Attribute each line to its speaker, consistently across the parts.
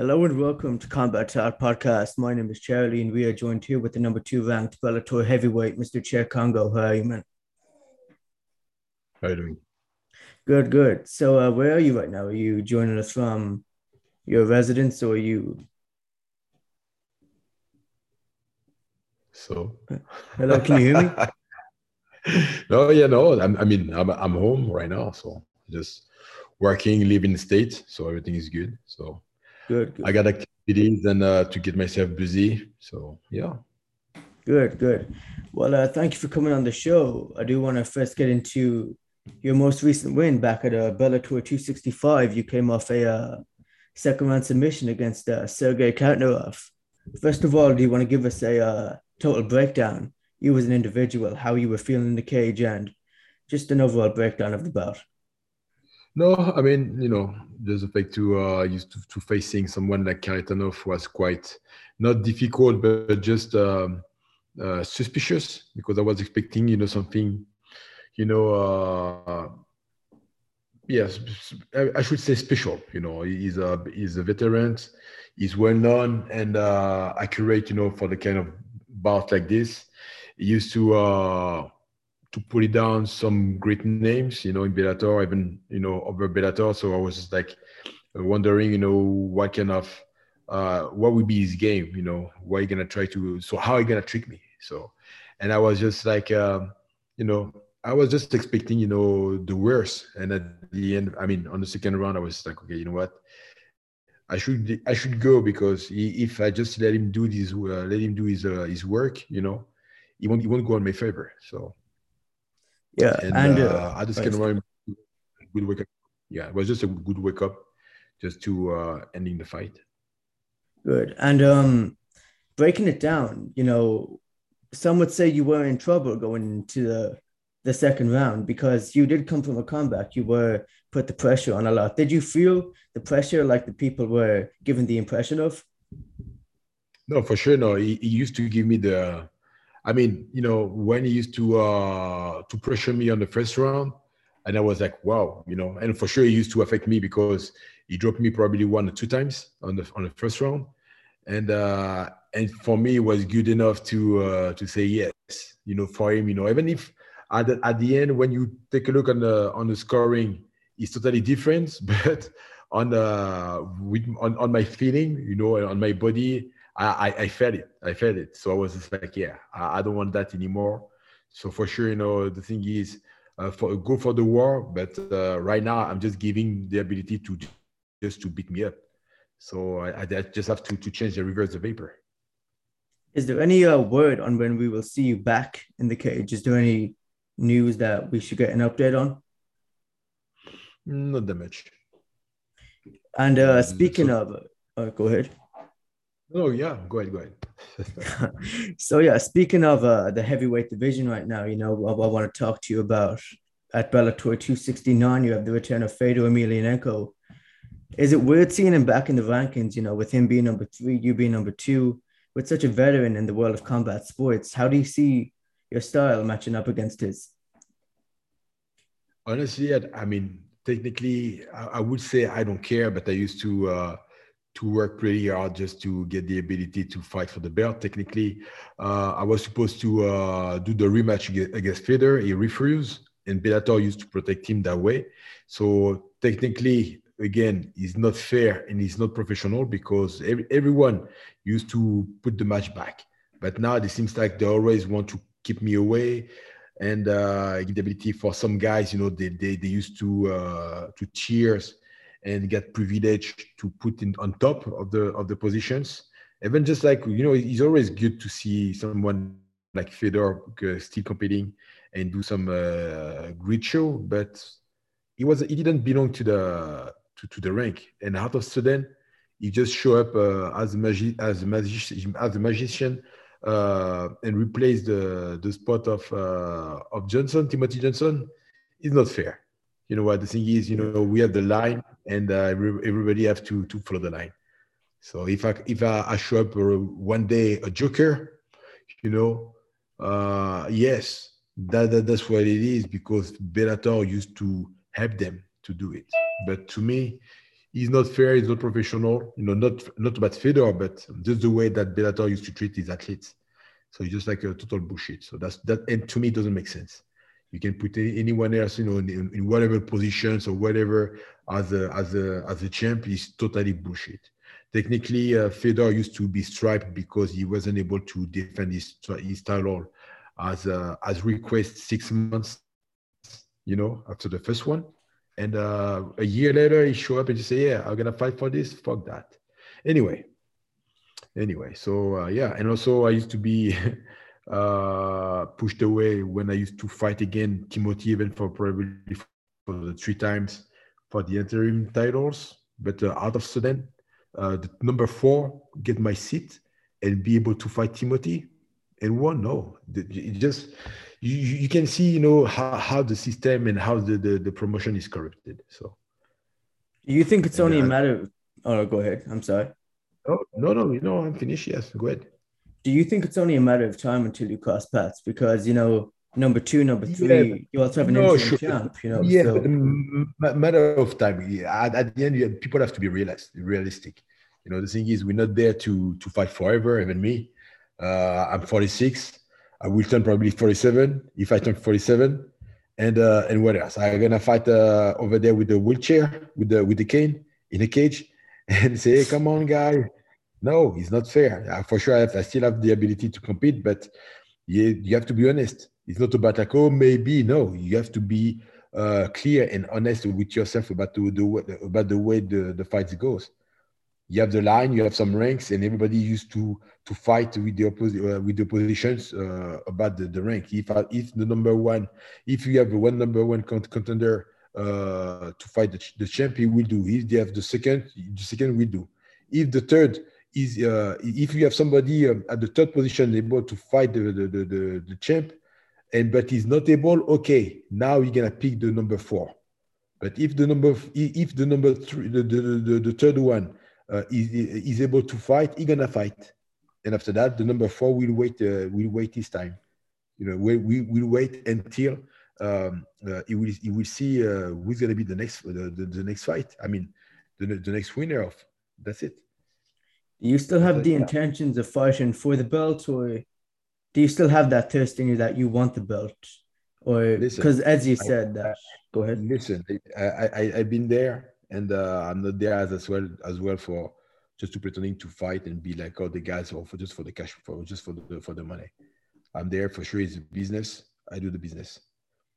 Speaker 1: Hello and welcome to Combat Talk Podcast. My name is Charlie, and we are joined here with the number two ranked Bellator heavyweight, Mr. Cheick Kongo. How are you, man?
Speaker 2: How are you doing?
Speaker 1: Good, good. So, uh, where are you right now? Are you joining us from your residence, or are you?
Speaker 2: So,
Speaker 1: hello, can you hear me?
Speaker 2: no, yeah, no. I'm, I mean, I'm I'm home right now, so just working, living state, so everything is good. So
Speaker 1: Good, good.
Speaker 2: I got activities and uh, to get myself busy. So yeah.
Speaker 1: Good, good. Well, uh, thank you for coming on the show. I do want to first get into your most recent win back at uh, Bellator 265. You came off a uh, second round submission against uh, Sergey Kharitonov. First of all, do you want to give us a uh, total breakdown? You as an individual, how you were feeling in the cage, and just an overall breakdown of the bout.
Speaker 2: No, I mean, you know, there's a fact to uh, used to, to facing someone like Kharitonov was quite not difficult, but just um, uh, suspicious because I was expecting, you know, something, you know, uh, yes, I, I, should say special. You know, he's a he's a veteran, he's well known and uh, accurate, you know, for the kind of bout like this. He used to uh, to put it down some great names, you know, in Bellator, even you know over Bellator. So I was just like wondering, you know, what kind of uh, what would be his game, you know, what are you gonna try to, so how are you gonna trick me? So, and I was just like, um, you know, I was just expecting, you know, the worst. And at the end, I mean, on the second round, I was like, okay, you know what? I should I should go because he, if I just let him do this, uh, let him do his uh, his work, you know, he won't he won't go in my favor. So
Speaker 1: yeah,
Speaker 2: and, and uh, uh, I just can remember good wake up. Yeah, it was just a good wake up, just to uh, ending the fight.
Speaker 1: Good and um, breaking it down. You know, some would say you were in trouble going into the the second round because you did come from a comeback. You were put the pressure on a lot. Did you feel the pressure like the people were given the impression of?
Speaker 2: No, for sure. No, he, he used to give me the I mean, you know, when he used to uh, to pressure me on the first round, and I was like, wow, you know, and for sure he used to affect me because he dropped me probably one or two times on the on the first round, and uh, and for me it was good enough to uh, to say yes, you know, for him, you know, even if at the, at the end when you take a look on the on the scoring, it's totally different, but on the with on, on my feeling, you know, on my body, I, I felt it. I felt it. So I was just like, yeah, I, I don't want that anymore. So for sure, you know, the thing is, uh, for go for the war, but uh, right now I'm just giving the ability to just to beat me up. So I, I just have to to change the reverse the vapor.
Speaker 1: Is there any uh, word on when we will see you back in the cage? Is there any news that we should get an update on?
Speaker 2: Not that much.
Speaker 1: And uh, speaking so, of, uh, go ahead.
Speaker 2: Oh yeah, go ahead, go ahead.
Speaker 1: so yeah, speaking of uh, the heavyweight division right now, you know, I, I want to talk to you about at Bellator 269. You have the return of Fedor Emelianenko. Is it weird seeing him back in the rankings? You know, with him being number three, you being number two, with such a veteran in the world of combat sports. How do you see your style matching up against his?
Speaker 2: Honestly, I, I mean, technically, I, I, would say I don't care, but I used to. Uh, to work pretty hard just to get the ability to fight for the belt. Technically, uh, I was supposed to uh, do the rematch against Fedor. He refused, and Bellator used to protect him that way. So technically, again, it's not fair and it's not professional because every, everyone used to put the match back. But now it seems like they always want to keep me away and uh, the ability for some guys, you know, they, they, they used to uh, to cheers and get privilege to put in on top of the of the positions. Even just like you know, it's always good to see someone like Fedor uh, still competing and do some uh, great show. But he was he didn't belong to the to, to the rank, and out of sudden he just show up uh, as a magi- as a magician as a magician uh, and replace the the spot of uh, of Johnson Timothy Johnson. It's not fair you know what the thing is you know we have the line and uh, everybody have to to follow the line so if i if i, I show up one day a joker you know uh yes that, that that's what it is because bellator used to help them to do it but to me he's not fair. He's not professional. You know, not not about Fedor, but just the way that Bellator used to treat his athletes. So it's just like a total bullshit. So that's that, and to me, it doesn't make sense. You can put anyone else, you know, in, in whatever positions or whatever as a as a as a champ is totally bullshit. Technically, uh, Fedor used to be striped because he wasn't able to defend his his title as uh, as request six months, you know, after the first one. And uh, a year later, he show up and just say, "Yeah, I'm gonna fight for this." Fuck that. Anyway, anyway, so uh, yeah, and also I used to be uh, pushed away when I used to fight again Timothy, even for probably for the three times for the interim titles. But uh, out of sudden, uh, the number four get my seat and be able to fight Timothy and one no it just you, you can see you know how, how the system and how the, the, the promotion is corrupted. So
Speaker 1: you think it's only a matter of oh go ahead. I'm sorry.
Speaker 2: Oh no no no i'm finished. Yes go ahead
Speaker 1: do you think it's only a matter of time until you cross paths because you know number two number three yeah, you also have an no, sure. champ you know
Speaker 2: yeah so. matter of time yeah, at, at the end people have to be realistic realistic you know the thing is we're not there to to fight forever even me uh, I'm 46. I will turn probably 47 if I turn 47. And uh, and what else? I'm gonna fight uh, over there with the wheelchair, with the with the cane in a cage, and say, hey, "Come on, guy." No, it's not fair. For sure, I, have, I, still have the ability to compete, but you, you have to be honest. It's not about like, oh, maybe. No, you have to be uh, clear and honest with yourself about the, the about the way the, the fight goes you have the line, you have some ranks, and everybody used to to fight with the opposite uh, with the positions uh, about the, the rank. If uh, if the number one, if you have one number one contender uh, to fight the, the champion, will do. If they have the second, the second will do. If the third is uh, if you have somebody um, at the third position able to fight the the, the, the, the champ, and but he's not able, okay, now you're gonna pick the number four. But if the number if the number three the, the, the, the third one uh, is, is able to fight, he's gonna fight. And after that, the number four will wait. Uh, will wait his time. You know, we we will wait until um, uh, he will he will see uh, who's gonna be the next the, the, the, next fight. I mean, the, the next winner of. That's it.
Speaker 1: You still have the intentions of fighting for the belt, or do you still have that thirst in you that you want the belt? Or because, as you said, I, that go ahead.
Speaker 2: Listen, I, I I've been there and uh, I'm not there as, as well as well for just to pretending to fight and be like oh the guys or for just for the cash for just for the for the money. I'm there for sure. It's a business. I do the business.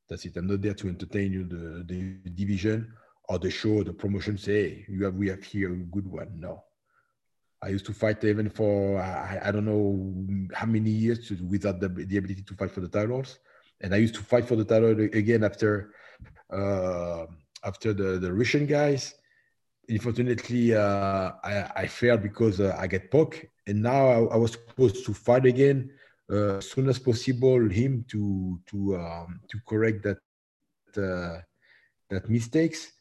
Speaker 2: That's it. I'm not there to entertain you the the division or the show, the promotion. Say hey, you have we have here a good one. No. I used to fight even for I, I don't know how many years to, without the, the ability to fight for the titles, and I used to fight for the title again after uh, after the, the Russian guys. Unfortunately, uh, I, I failed because uh, I get poked. And now I, I, was supposed to fight again uh, as soon as possible, him to to um, to correct that uh, that mistakes.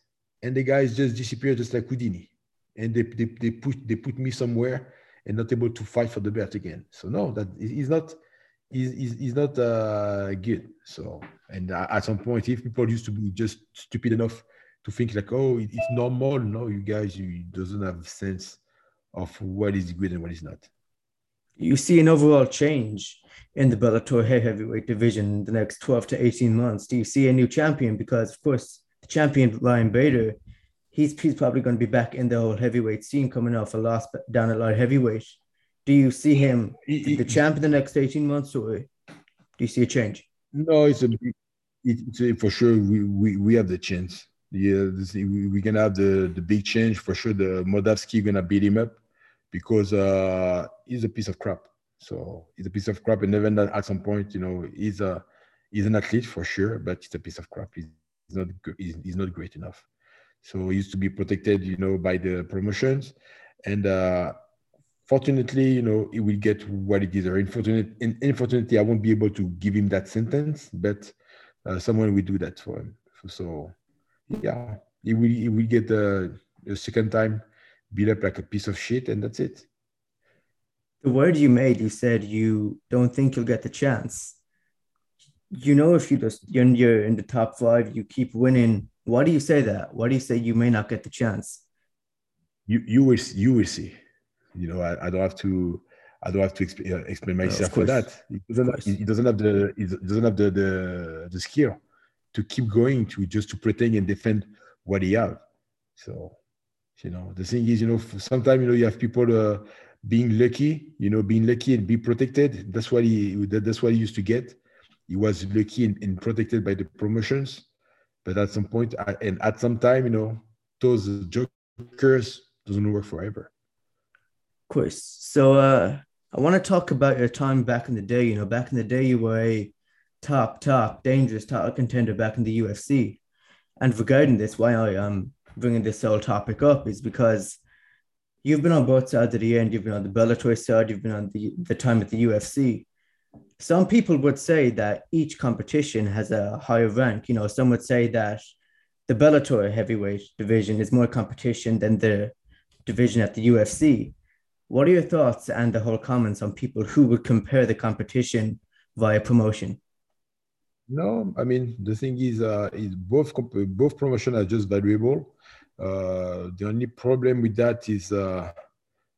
Speaker 2: And the guys just disappeared just like Houdini. And they, they, they put they put me somewhere and not able to fight for the belt again. So no, that is not is is not uh, good. So and at some point, if people used to be just stupid enough to think like, oh, it's normal. No, you guys, you doesn't have sense of what is good and what is not.
Speaker 1: You see an overall change in the Bellator heavyweight division in the next 12 to 18 months. Do you see a new champion? Because, of course, the champion, Ryan Bader, he's, he's probably going to be back in the whole heavyweight scene coming off a loss down at light heavyweight. Do you see him the champ in the next 18 months or do you see a change?
Speaker 2: No, it's a, it's a for sure. We, we, we have the chance yeah, this, we, we're gonna have the the big change for sure. The Moldavsky gonna beat him up because uh, he's a piece of crap. So he's a piece of crap, and even at some point, you know, he's a he's an athlete for sure, but he's a piece of crap. He's, he's not he's, he's not great enough. So he used to be protected, you know, by the promotions, and uh, fortunately, you know, he will get what he deserves. Unfortunately, unfortunately, I won't be able to give him that sentence, but uh, someone will do that for him. So yeah, he will he will get the, the second time beat up like a piece of shit, and that's it.
Speaker 1: The word you made, you said you don't think you'll get the chance. You know, if you just you're, you're in the top five, you keep winning. Why do you say that? Why do you say you may not get the chance?
Speaker 2: You you will you will see. You know, I, I don't have to I don't have to exp- uh, explain myself for that. He doesn't, doesn't have the he doesn't have the, the the skill to keep going to just to protect and defend what he have. So, you know, the thing is, you know, sometimes you know you have people uh, being lucky, you know, being lucky and be protected. That's what he that's what he used to get. He was lucky and, and protected by the promotions, but at some point and at some time, you know, those jokers doesn't work forever.
Speaker 1: Of course. So, uh, I want to talk about your time back in the day. You know, back in the day, you were a top, top, dangerous title contender back in the UFC. And regarding this, why I am bringing this whole topic up is because you've been on both sides of the end. You've been on the Bellator side. You've been on the, the time at the UFC. Some people would say that each competition has a higher rank. You know, some would say that the Bellator heavyweight division is more competition than the division at the UFC. What are your thoughts and the whole comments on people who would compare the competition via promotion?
Speaker 2: No, I mean the thing is, uh, is both both promotion are just valuable. Uh, the only problem with that is uh,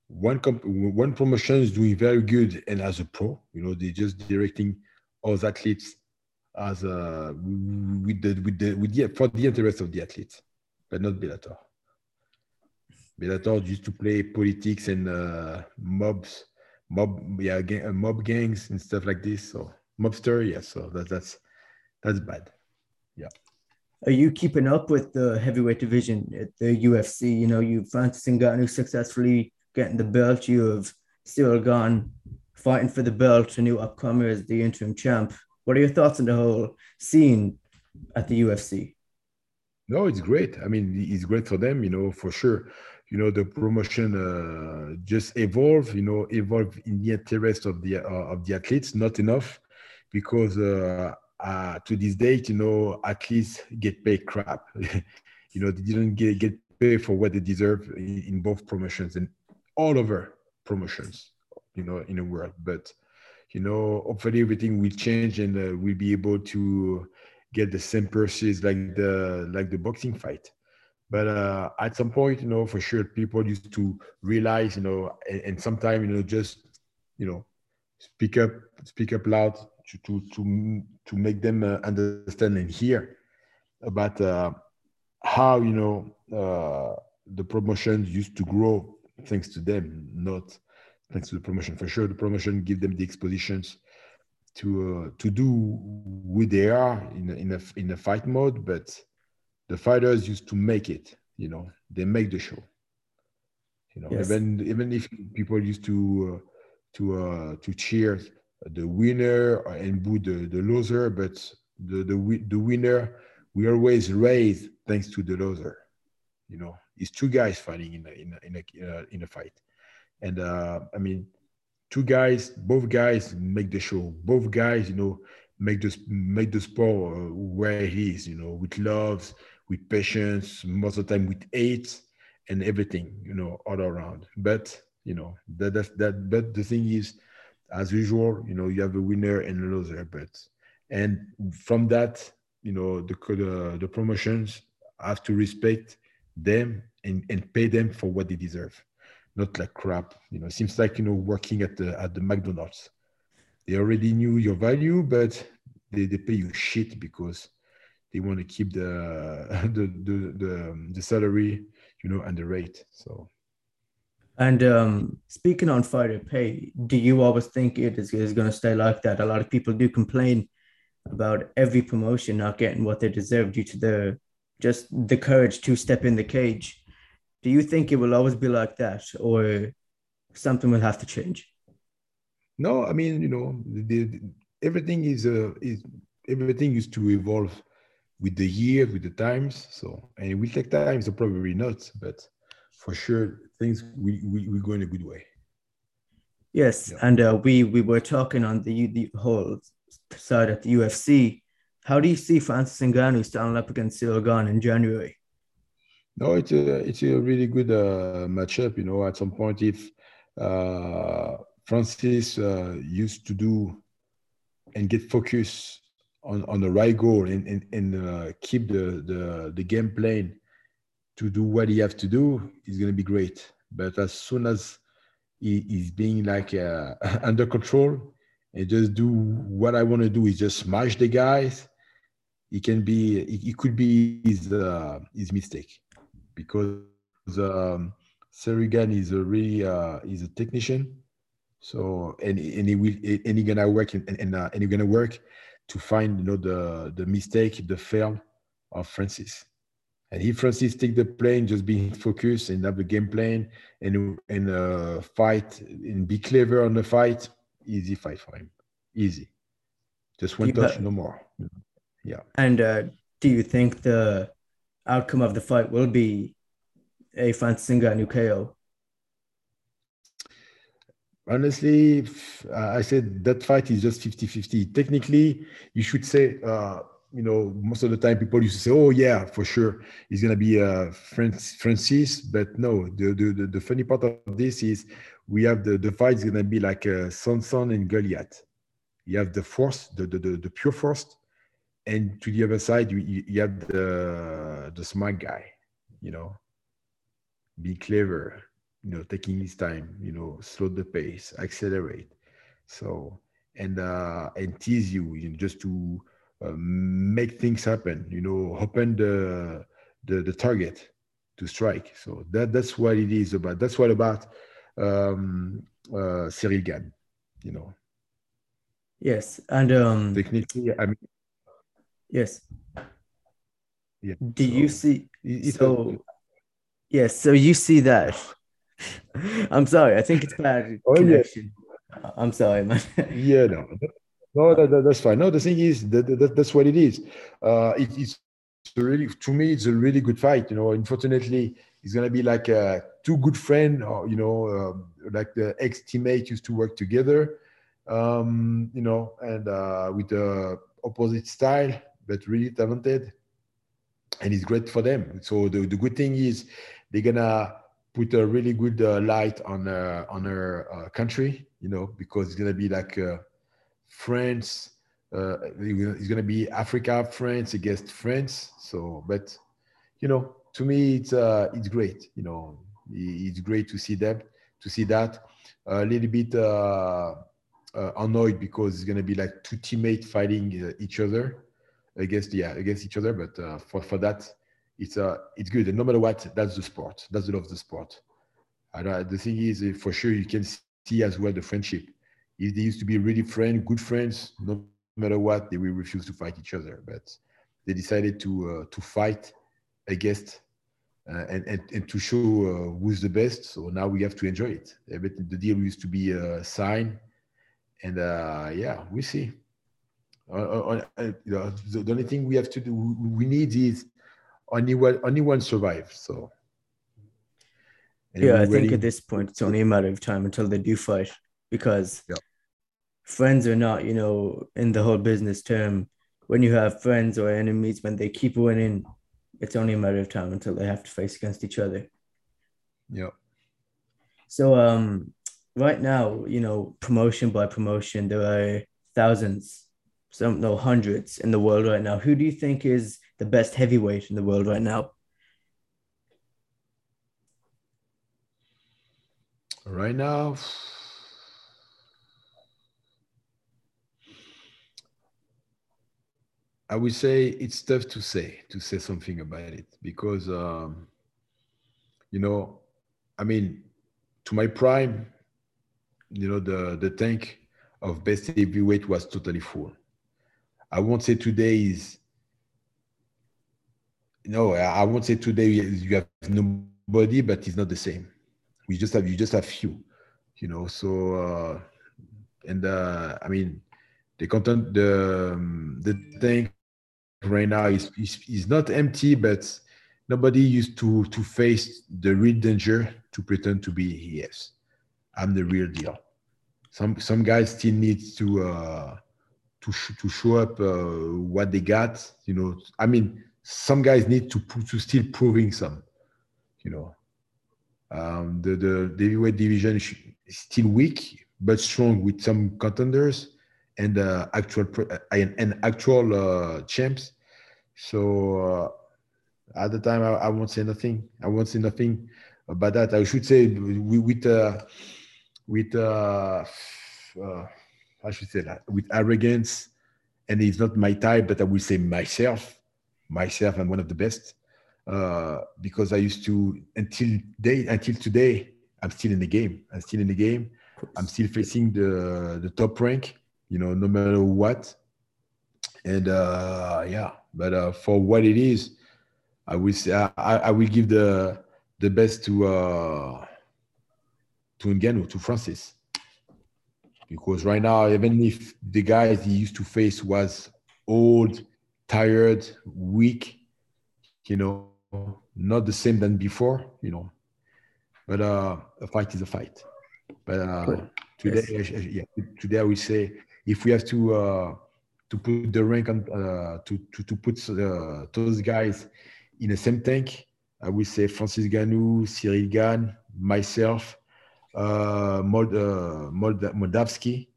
Speaker 2: one comp- one promotion is doing very good and as a pro, you know, they're just directing all athletes as uh, with the with the with the for the interest of the athletes, but not Bellator. Bellator used to play politics and uh, mobs, mob, yeah, gang, uh, mob gangs and stuff like this. So mobster, yeah. So that, that's that's bad. Yeah.
Speaker 1: Are you keeping up with the heavyweight division at the UFC? You know, you Francis Ngannou successfully getting the belt. You have Ciryl Gane fighting for the belt. A new upcomer as the interim champ. What are your thoughts on the whole scene at the UFC?
Speaker 2: No, it's great. I mean, it's great for them, you know, for sure you know the promotion uh, just evolve you know evolve in the interest of the uh, of the athletes not enough because uh, uh, to this date you know athletes get paid crap you know they didn't get, get paid for what they deserve in, in, both promotions and all over promotions you know in the world. But you know hopefully everything will change and uh, we'll be able to get the same purses like the like the boxing fight. But uh, at some point, you know, for sure, people used to realize, you know, and, and sometimes, you know, just, you know, speak up, speak up loud to to to, to make them uh, understand and hear about uh, how you know uh, the promotions used to grow thanks to them, not thanks to the promotion. For sure, the promotion give them the expositions to uh, to do who they are in a, in a in a fight mode, but the fighters used to make it. You know, they make the show. You know, yes. even even if people used to uh, to uh, to cheer the winner and boo the, the loser, but the, the the winner we always raise thanks to the loser. You know, it's two guys fighting in a, in a, in a, in a fight, and uh, I mean, two guys, both guys make the show. Both guys, you know, make the make the sport uh, where it is. You know, with love, with patience, most of the time with hate and everything, you know, all around. But you know, that that that but the thing is, as usual, you know, you have a winner and a loser. But and from that, you know, the the, the promotions have to respect them and, and pay them for what they deserve. Not like crap. You know, seems like you know, working at the at the McDonald's. They already knew your value, but they, they pay you shit because they want to keep the the the the, um, the salary, you know, and the rate. So.
Speaker 1: And um, speaking on fighter pay, do you always think it is, is going to stay like that? A lot of people do complain about every promotion not getting what they deserve due to the just the courage to step in the cage. Do you think it will always be like that, or something will have to change?
Speaker 2: No, I mean, you know, the, the, everything is uh, is everything is to evolve with the year, with the times. So, and it will take time, so probably not, but for sure, things we, we, we go in a good way.
Speaker 1: Yes, yeah. and uh, we we were talking on the the whole side of the UFC. How do you see Francis Ngannou standing up against Ciryl in January?
Speaker 2: No, it's a it's a really good uh, matchup. You know, at some point, if uh, Francis uh, used to do and get focus on, on the right goal and, and, and uh, keep the, the, the game plan to do what he has to do, it's gonna be great. But as soon as he is being like uh, under control and just do what I want to do is just smash the guys, it can be it, could be his uh, his mistake because um, Ciryl Gane is a really uh, is a technician. So and and he will and he gonna work and and, uh, and he gonna work to find you know the the mistake the fail of Francis. And if Francis take the plane, just be focused and have the game plan and and uh, fight and be clever on the fight, easy fight for him, easy. Just one touch, no more. Yeah.
Speaker 1: And uh, do you think the outcome of the fight will be a Francis Ngannou KO?
Speaker 2: Honestly, I said that fight is just 50 50. Technically, you should say, uh, you know, most of the time people used to say, oh, yeah, for sure, he's going to be uh, Francis. But no, the, the, the, funny part of this is we have the, the fight is going to be like uh, Samson and Goliath. You have the force, the, the, the, the pure force, and to the other side, you, you have the, the smart guy, you know, be clever, you know, taking his time, you know, slow the pace, accelerate. So and uh, and tease you, you know, just to uh, make things happen. You know, open the the, the target to strike. So that that's what it is about. That's what about um, uh, Ciryl Gane. You know.
Speaker 1: Yes, and um,
Speaker 2: technically, I mean.
Speaker 1: Yes.
Speaker 2: Yeah.
Speaker 1: Do so, you see? So Yes, so you see that. I'm sorry. I think it's bad oh, connection. Yeah. I'm sorry, man.
Speaker 2: yeah, no, no, that, that, that's fine. No, the thing is that, that that's what it is. Uh, it, it's really to me, it's a really good fight. You know, unfortunately, it's gonna be like uh, two good friends, or you know, uh, like the ex teammate used to work together. Um, you know, and uh, with the opposite style, but really talented and it's great for them. So the, the good thing is they're gonna put a really good uh, light on uh, on her uh, country, you know, because it's gonna be like uh, France. Uh, it's gonna be Africa, France against France. So, but you know, to me, it's uh, it's great. You know, it's great to see them, to see that. A little bit annoyed because it's gonna be like two teammates fighting each other against yeah against each other. But for for that, it's uh, it's good. And no matter what, that's the sport. That's the love of the sport. And uh, the thing is, uh, for sure, you can see as well the friendship. If they used to be really friends, good friends, no matter what, they will refuse to fight each other. But they decided to uh, to fight against uh, and, and, and to show uh, who's the best. So now we have to enjoy it. The deal used to be a sign, and uh, yeah, we see. Uh, uh, you know, the, only thing we have to do, we need is only one only one survives. So
Speaker 1: yeah, I think at this point it's only a matter of time until they do fight because
Speaker 2: yeah.
Speaker 1: friends are not, you know, in the whole business term. When you have friends or enemies, when they keep winning, it's only a matter of time until they have to face against each other.
Speaker 2: Yeah.
Speaker 1: So um right now, you know, promotion by promotion, there are thousands, some no hundreds in the world right now. Who do you think is the best heavyweight in the world right now?
Speaker 2: Right now, I would say it's tough to say to say something about it because um, you know, I mean, to my prime, you know, the the tank of best heavyweight was totally full. I won't say today is no, I won't say today you have nobody, but it's not the same. We just have you just have few, you know. So uh, and uh, I mean, the content, the um, the thing right now is, is is not empty, but nobody used to to face the real danger to pretend to be yes, I'm the real deal. Some some guys still need to uh, to sh- to show up uh, what they got. You know, I mean some guys need to to still proving some. You know, um, the the heavyweight division is still weak but strong with some contenders and uh, actual uh, and, and actual uh, champs. So at the time, I, I won't say nothing. I won't say nothing about that. I should say with uh, with uh, uh, I should say that with arrogance, and it's not my type, but I will say myself. Myself, I'm one of the best uh, because I used to until day until today. I'm still in the game. I'm still in the game. I'm still facing the the top rank. You know, no matter what. And uh, yeah, but uh, for what it is, I will say I, I will give the the best to uh, to Ngannou, to Francis, because right now, even if the guys he used to face was old, tired, weak, you know, not the same than before, you know, but uh, a fight is a fight. But uh, today, yes. yeah, today I will say if we have to uh, to put the rank on uh, to, to to put uh, those guys in the same tank, I will say Francis Ngannou, Ciryl Gane, myself, uh, Mold, uh, Mold, Moldavsky,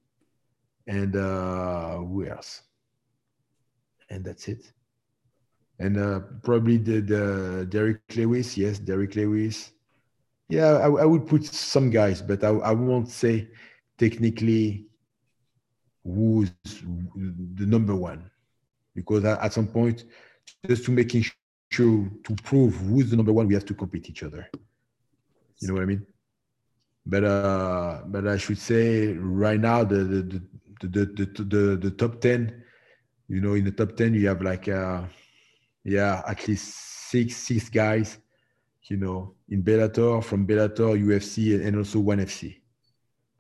Speaker 2: and uh, who else? And that's it. And uh, probably the, the Derrick Lewis. Yes, Derrick Lewis. Yeah, I, I would put some guys, but I, I won't say technically who's the number one because at some point just to making sure to prove who's the number one we have to compete each other you know what i mean but uh but i should say right now the the the the, the, the, the top 10 you know in the top 10 you have like uh yeah at least six six guys you know in bellator from bellator ufc and also one fc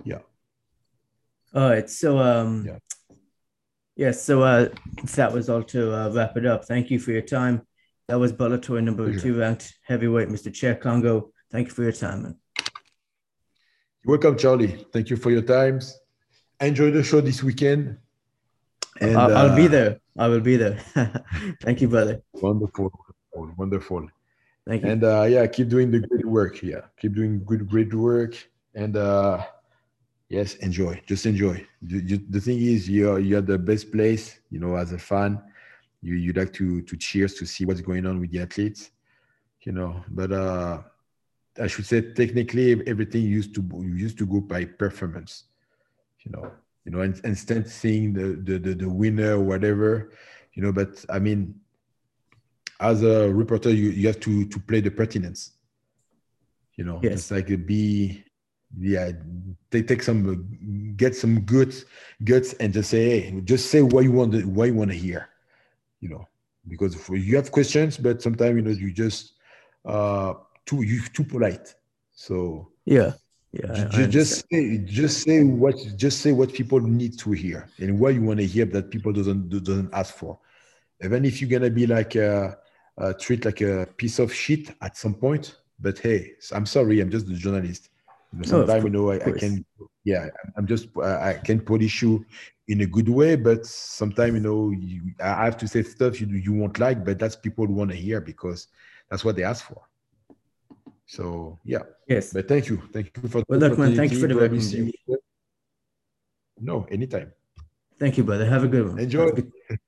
Speaker 2: yeah
Speaker 1: all right. So um yeah. so uh that was all to uh, wrap it up. Thank you for your time. That was Bellator number two ranked heavyweight, Mr. Cheick Kongo. Thank you for your time, man.
Speaker 2: Welcome, Charlie. Thank you for your times. Enjoy the show this weekend.
Speaker 1: And I'll, I'll be uh, there. I will be there. Thank you, brother.
Speaker 2: Wonderful, wonderful.
Speaker 1: Thank you.
Speaker 2: And uh, yeah, keep doing the great work. Yeah, keep doing good, great work. And uh, Yes, enjoy. Just enjoy. The, you, the thing is, you're you're the best place. You know, as a fan, you you like to to cheers to see what's going on with the athletes. You know, but uh, I should say technically everything used to used to go by performance. You know, you know, and instead seeing the the the, the winner or whatever. You know, but I mean, as a reporter, you, you have to to play the pertinence. You know, yes. it's like a be yeah they take some get some good guts and just say hey just say what you want to, what you want to hear you know because you have questions but sometimes you know you just uh too you too polite. So
Speaker 1: yeah. Yeah
Speaker 2: I just say just say what just say what people need to hear and what you want to hear that people doesn't doesn't ask for. Even if you're gonna be like a, a treat like a piece of shit at some point but hey i'm sorry i'm just the journalist. Sometimes you know I, I, can yeah i'm just i can polish you in a good way but sometimes you know you, i have to say stuff you you won't like but that's people want to hear because that's what they ask for so yeah.
Speaker 1: Yes.
Speaker 2: But thank you. Thank you for
Speaker 1: well look man thank you for the recommendation
Speaker 2: no anytime.
Speaker 1: Thank you brother. Have a good one.
Speaker 2: Enjoy.
Speaker 1: Good, thank